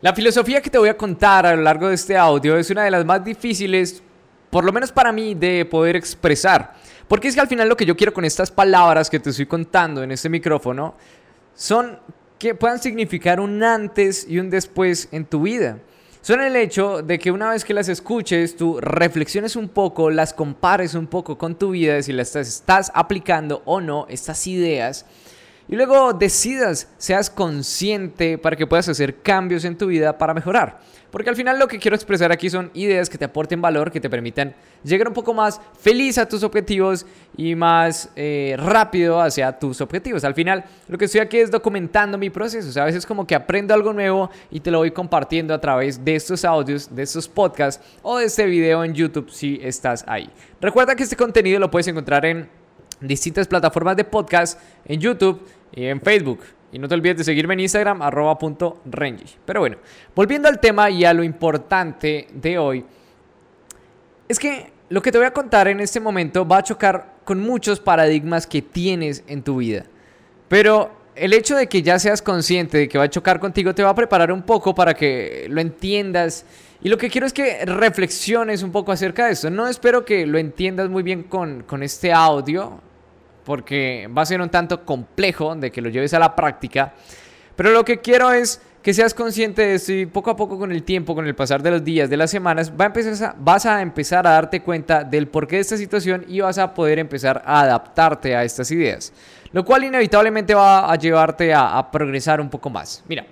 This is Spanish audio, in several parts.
La filosofía que te voy a contar a lo largo de este audio es una de las más difíciles, por lo menos para mí, de poder expresar. Porque es que al final lo que yo quiero con estas palabras que te estoy contando en este micrófono son que puedan significar un antes y un después en tu vida. Son el hecho de que una vez que las escuches, tú reflexiones un poco, las compares un poco con tu vida, si las estás aplicando o no, estas ideas y luego decidas, seas consciente para que puedas hacer cambios en tu vida para mejorar. Porque al final lo que quiero expresar aquí son ideas que te aporten valor, que te permitan llegar un poco más feliz a tus objetivos y más eh, rápido hacia tus objetivos. Al final lo que estoy aquí es documentando mi proceso. O sea, a veces como que aprendo algo nuevo y te lo voy compartiendo a través de estos audios, de estos podcasts o de este video en YouTube si estás ahí. Recuerda que este contenido lo puedes encontrar en distintas plataformas de podcast, en YouTube y en Facebook. Y no te olvides de seguirme en Instagram, arroba Pero bueno, volviendo al tema y a lo importante de hoy, es que lo que te voy a contar en este momento va a chocar con muchos paradigmas que tienes en tu vida. Pero el hecho de que ya seas consciente de que va a chocar contigo te va a preparar un poco para que lo entiendas. Y lo que quiero es que reflexiones un poco acerca de esto. No espero que lo entiendas muy bien con, con este audio porque va a ser un tanto complejo de que lo lleves a la práctica. Pero lo que quiero es que seas consciente de esto y poco a poco con el tiempo, con el pasar de los días, de las semanas, va a empezar vas a empezar a darte cuenta del porqué de esta situación y vas a poder empezar a adaptarte a estas ideas. Lo cual inevitablemente va a llevarte a, a progresar un poco más. Mira,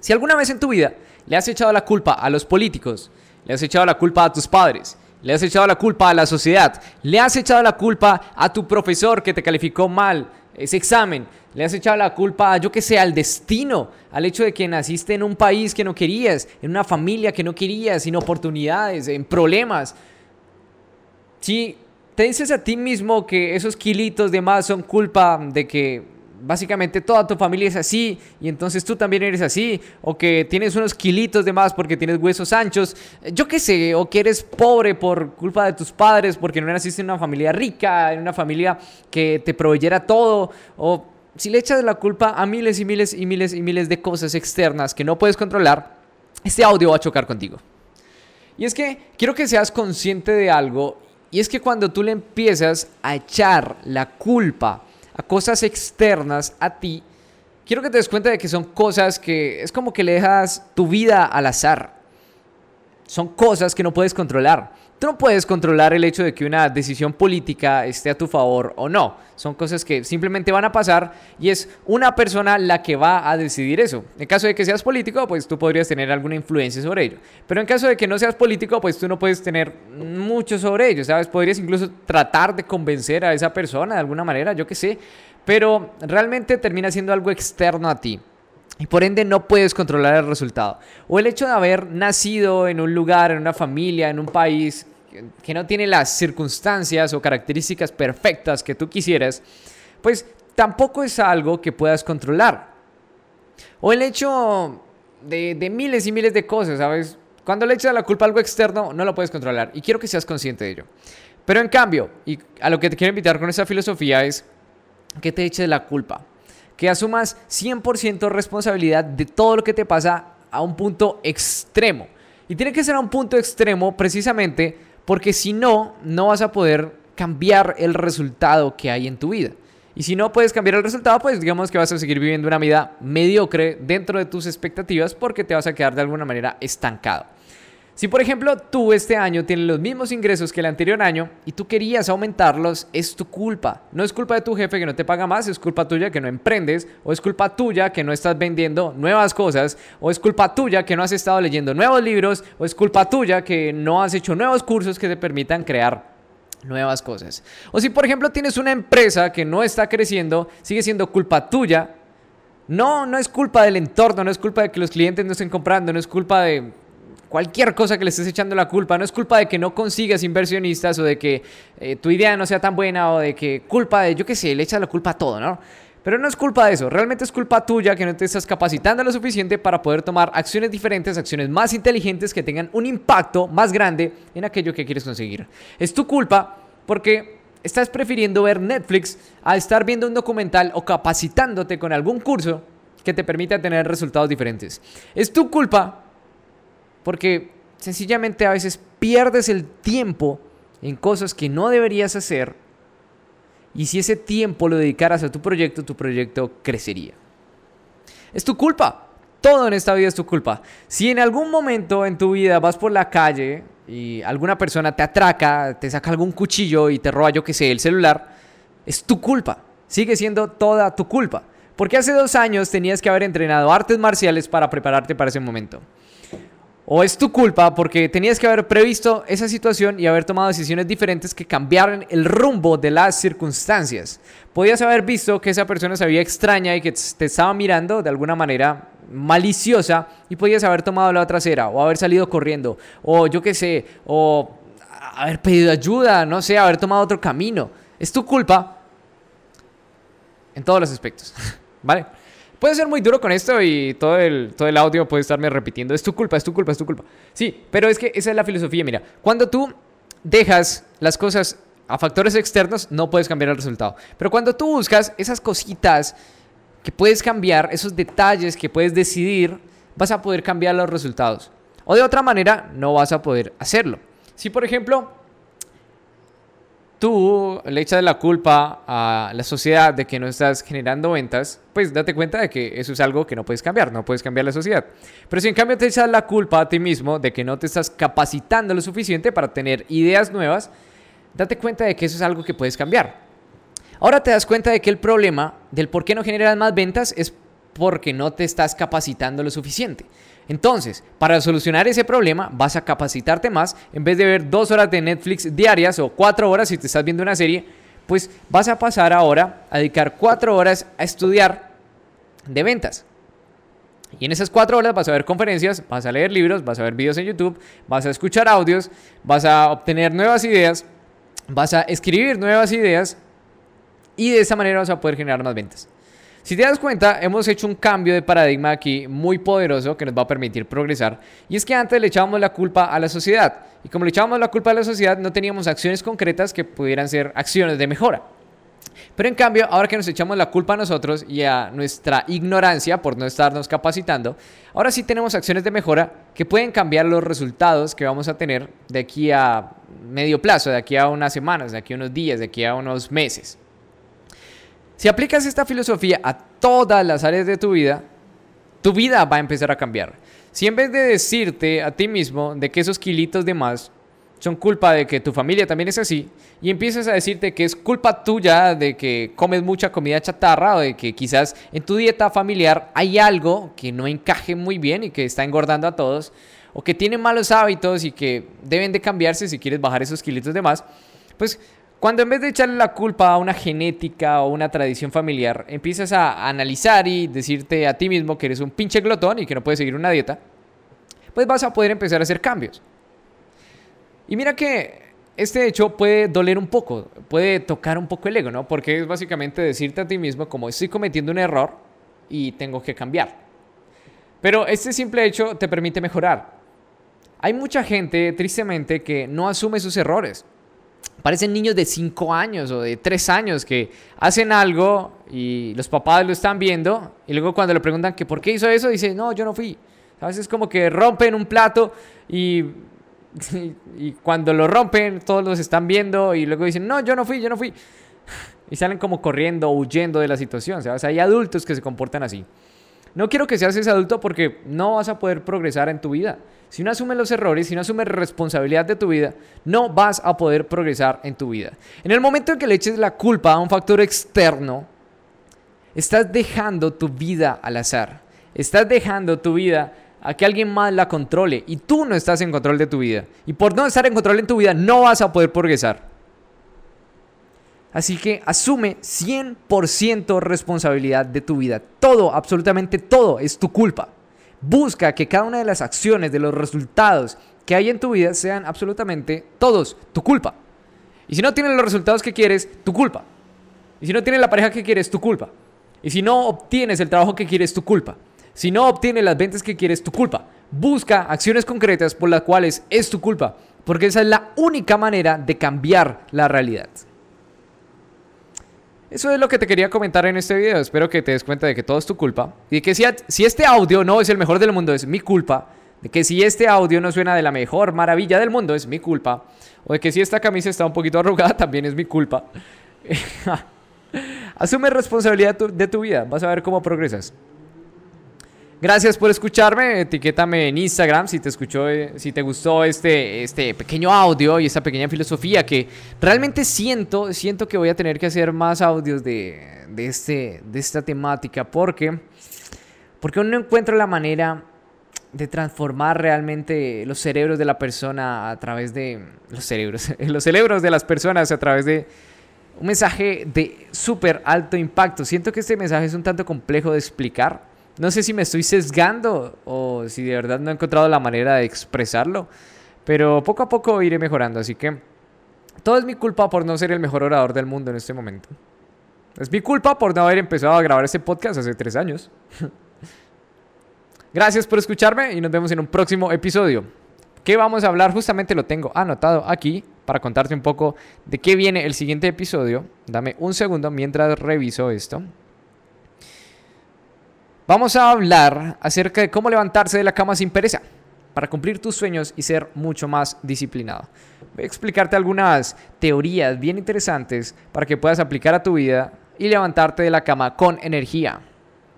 si alguna vez en tu vida le has echado la culpa a los políticos, le has echado la culpa a tus padres, le has echado la culpa a la sociedad. Le has echado la culpa a tu profesor que te calificó mal ese examen. Le has echado la culpa, yo que sé, al destino, al hecho de que naciste en un país que no querías, en una familia que no querías, sin oportunidades, en problemas. Si te dices a ti mismo que esos kilitos de más son culpa de que básicamente toda tu familia es así y entonces tú también eres así, o que tienes unos kilitos de más porque tienes huesos anchos, yo qué sé, o que eres pobre por culpa de tus padres porque no naciste en una familia rica, en una familia que te proveyera todo, o si le echas la culpa a miles y miles y miles y miles de cosas externas que no puedes controlar, este audio va a chocar contigo. Y es que quiero que seas consciente de algo, y es que cuando tú le empiezas a echar la culpa a cosas externas a ti, quiero que te des cuenta de que son cosas que es como que le dejas tu vida al azar. Son cosas que no puedes controlar. Tú no puedes controlar el hecho de que una decisión política esté a tu favor o no. Son cosas que simplemente van a pasar y es una persona la que va a decidir eso. En caso de que seas político, pues tú podrías tener alguna influencia sobre ello. Pero en caso de que no seas político, pues tú no puedes tener mucho sobre ello, ¿sabes? Podrías incluso tratar de convencer a esa persona de alguna manera, yo qué sé. Pero realmente termina siendo algo externo a ti y por ende no puedes controlar el resultado. O el hecho de haber nacido en un lugar, en una familia, en un país que no tiene las circunstancias o características perfectas que tú quisieras, pues tampoco es algo que puedas controlar. O el hecho de, miles y miles de cosas, ¿sabes? Cuando le echas la culpa a algo externo, no lo puedes controlar. Y quiero que seas consciente de ello. Pero en cambio, y a lo que te quiero invitar con esa filosofía es que te eches la culpa que asumas 100% responsabilidad de todo lo que te pasa a un punto extremo. Y tiene que ser a un punto extremo precisamente porque si no, no vas a poder cambiar el resultado que hay en tu vida. Y si no puedes cambiar el resultado, pues digamos que vas a seguir viviendo una vida mediocre dentro de tus expectativas porque te vas a quedar de alguna manera estancado. Si por ejemplo tú este año tienes los mismos ingresos que el anterior año y tú querías aumentarlos, es tu culpa. No es culpa de tu jefe que no te paga más, es culpa tuya que no emprendes, o es culpa tuya que no estás vendiendo nuevas cosas, o es culpa tuya que no has estado leyendo nuevos libros, o es culpa tuya que no has hecho nuevos cursos que te permitan crear nuevas cosas. O si por ejemplo tienes una empresa que no está creciendo, sigue siendo culpa tuya. No, no es culpa del entorno, no es culpa de que los clientes no estén comprando, no es culpa de cualquier cosa que le estés echando la culpa. No es culpa de que no consigas inversionistas o de que eh, tu idea no sea tan buena o de que culpa de, yo qué sé, le echas la culpa a todo, ¿no? Pero no es culpa de eso, realmente es culpa tuya que no te estás capacitando lo suficiente para poder tomar acciones diferentes, acciones más inteligentes que tengan un impacto más grande en aquello que quieres conseguir. Es tu culpa porque estás prefiriendo ver Netflix a estar viendo un documental o capacitándote con algún curso que te permita tener resultados diferentes. Es tu culpa porque sencillamente a veces pierdes el tiempo en cosas que no deberías hacer y si ese tiempo lo dedicaras a tu proyecto, tu proyecto crecería. Es tu culpa. Todo en esta vida es tu culpa. Si en algún momento en tu vida vas por la calle y alguna persona te atraca, te saca algún cuchillo y te roba, yo que sé, el celular, es tu culpa. Sigue siendo toda tu culpa. Porque hace dos años tenías que haber entrenado artes marciales para prepararte para ese momento. O es tu culpa porque tenías que haber previsto esa situación y haber tomado decisiones diferentes que cambiaran el rumbo de las circunstancias. Podías haber visto que esa persona se veía extraña y que te estaba mirando de alguna manera maliciosa y podías haber tomado la otra acera o haber salido corriendo o yo qué sé, o haber pedido ayuda, no sé, haber tomado otro camino. Es tu culpa en todos los aspectos, ¿vale? Puede ser muy duro con esto y todo el, todo el audio puede estarme repitiendo, es tu culpa, es tu culpa, es tu culpa. Sí, pero es que esa es la filosofía, mira, cuando tú dejas las cosas a factores externos, no puedes cambiar el resultado. Pero cuando tú buscas esas cositas que puedes cambiar, esos detalles que puedes decidir, vas a poder cambiar los resultados. O de otra manera, no vas a poder hacerlo. Si, por ejemplo, tú le echas la culpa a la sociedad de que no estás generando ventas, pues date cuenta de que eso es algo que no puedes cambiar, no puedes cambiar la sociedad. Pero si en cambio te echas la culpa a ti mismo de que no te estás capacitando lo suficiente para tener ideas nuevas, date cuenta de que eso es algo que puedes cambiar. Ahora te das cuenta de que el problema del por qué no generas más ventas es porque no te estás capacitando lo suficiente. Entonces, para solucionar ese problema, vas a capacitarte más. En vez de ver dos horas de Netflix diarias o cuatro horas si te estás viendo una serie, pues vas a pasar ahora a dedicar cuatro horas a estudiar de ventas. Y en esas cuatro horas vas a ver conferencias, vas a leer libros, vas a ver videos en YouTube, vas a escuchar audios, vas a obtener nuevas ideas, vas a escribir nuevas ideas y de esa manera vas a poder generar más ventas. Si te das cuenta, hemos hecho un cambio de paradigma aquí muy poderoso que nos va a permitir progresar. Y es que antes le echábamos la culpa a la sociedad. Y como le echábamos la culpa a la sociedad, no teníamos acciones concretas que pudieran ser acciones de mejora. Pero en cambio, ahora que nos echamos la culpa a nosotros y a nuestra ignorancia por no estarnos capacitando, ahora sí tenemos acciones de mejora que pueden cambiar los resultados que vamos a tener de aquí a medio plazo, de aquí a unas semanas, de aquí a unos días, de aquí a unos meses. Si aplicas esta filosofía a todas las áreas de tu vida, tu vida va a empezar a cambiar. Si en vez de decirte a ti mismo de que esos kilitos de más son culpa de que tu familia también es así, y empiezas a decirte que es culpa tuya de que comes mucha comida chatarra o de que quizás en tu dieta familiar hay algo que no encaje muy bien y que está engordando a todos, o que tiene malos hábitos y que deben de cambiarse si quieres bajar esos kilitos de más, pues cuando en vez de echarle la culpa a una genética o una tradición familiar, empiezas a analizar y decirte a ti mismo que eres un pinche glotón y que no puedes seguir una dieta, pues vas a poder empezar a hacer cambios. Y mira que este hecho puede doler un poco, puede tocar un poco el ego, ¿no? Porque es básicamente decirte a ti mismo como estoy cometiendo un error y tengo que cambiar. Pero este simple hecho te permite mejorar. Hay mucha gente, tristemente, que no asume sus errores parecen niños de 5 años o de 3 años que hacen algo y los papás lo están viendo y luego cuando le preguntan que por qué hizo eso, dice, no, yo no fui. ¿Sabes? Es como que rompen un plato y, y, cuando lo rompen todos los están viendo y luego dicen, no, yo no fui, yo no fui. Y salen como corriendo, huyendo de la situación. ¿sabes? Hay adultos que se comportan así. No quiero que seas ese adulto porque no vas a poder progresar en tu vida. Si no asumes los errores, si no asumes responsabilidad de tu vida, no vas a poder progresar en tu vida. En el momento en que le eches la culpa a un factor externo, estás dejando tu vida al azar. Estás dejando tu vida a que alguien más la controle y tú no estás en control de tu vida. Y por no estar en control en tu vida, no vas a poder progresar. Así que asume 100% responsabilidad de tu vida. Todo, absolutamente todo es tu culpa. Busca que cada una de las acciones, de los resultados que hay en tu vida sean absolutamente todos tu culpa. Y si no tienes los resultados que quieres, tu culpa. Y si no tienes la pareja que quieres, tu culpa. Y si no obtienes el trabajo que quieres, tu culpa. Si no obtienes las ventas que quieres, tu culpa. Busca acciones concretas por las cuales es tu culpa. Porque esa es la única manera de cambiar la realidad. Eso es lo que te quería comentar en este video. Espero que te des cuenta de que todo es tu culpa. Y que si, este audio no es el mejor del mundo, es mi culpa. De que si este audio no suena de la mejor maravilla del mundo, es mi culpa. O de que si esta camisa está un poquito arrugada, también es mi culpa. Asume responsabilidad de tu vida. Vas a ver cómo progresas. Gracias por escucharme. Etiquétame en Instagram si te escuchó, eh, si te gustó este, este pequeño audio y esta pequeña filosofía que realmente siento, siento que voy a tener que hacer más audios de, de, este, de esta temática porque, porque aún no encuentro la manera de transformar realmente los cerebros de la persona a través de los cerebros, los cerebros de las personas a través de un mensaje de súper alto impacto. Siento que este mensaje es un tanto complejo de explicar no sé si me estoy sesgando o si de verdad no he encontrado la manera de expresarlo. Pero poco a poco iré mejorando. Así que todo es mi culpa por no ser el mejor orador del mundo en este momento. Es mi culpa por no haber empezado a grabar este podcast hace tres años. Gracias por escucharme y nos vemos en un próximo episodio. ¿Qué vamos a hablar? Justamente lo tengo anotado aquí para contarte un poco de qué viene el siguiente episodio. Dame un segundo mientras reviso esto. Vamos a hablar acerca de cómo levantarse de la cama sin pereza para cumplir tus sueños y ser mucho más disciplinado. Voy a explicarte algunas teorías bien interesantes para que puedas aplicar a tu vida y levantarte de la cama con energía.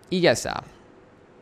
Y ya está.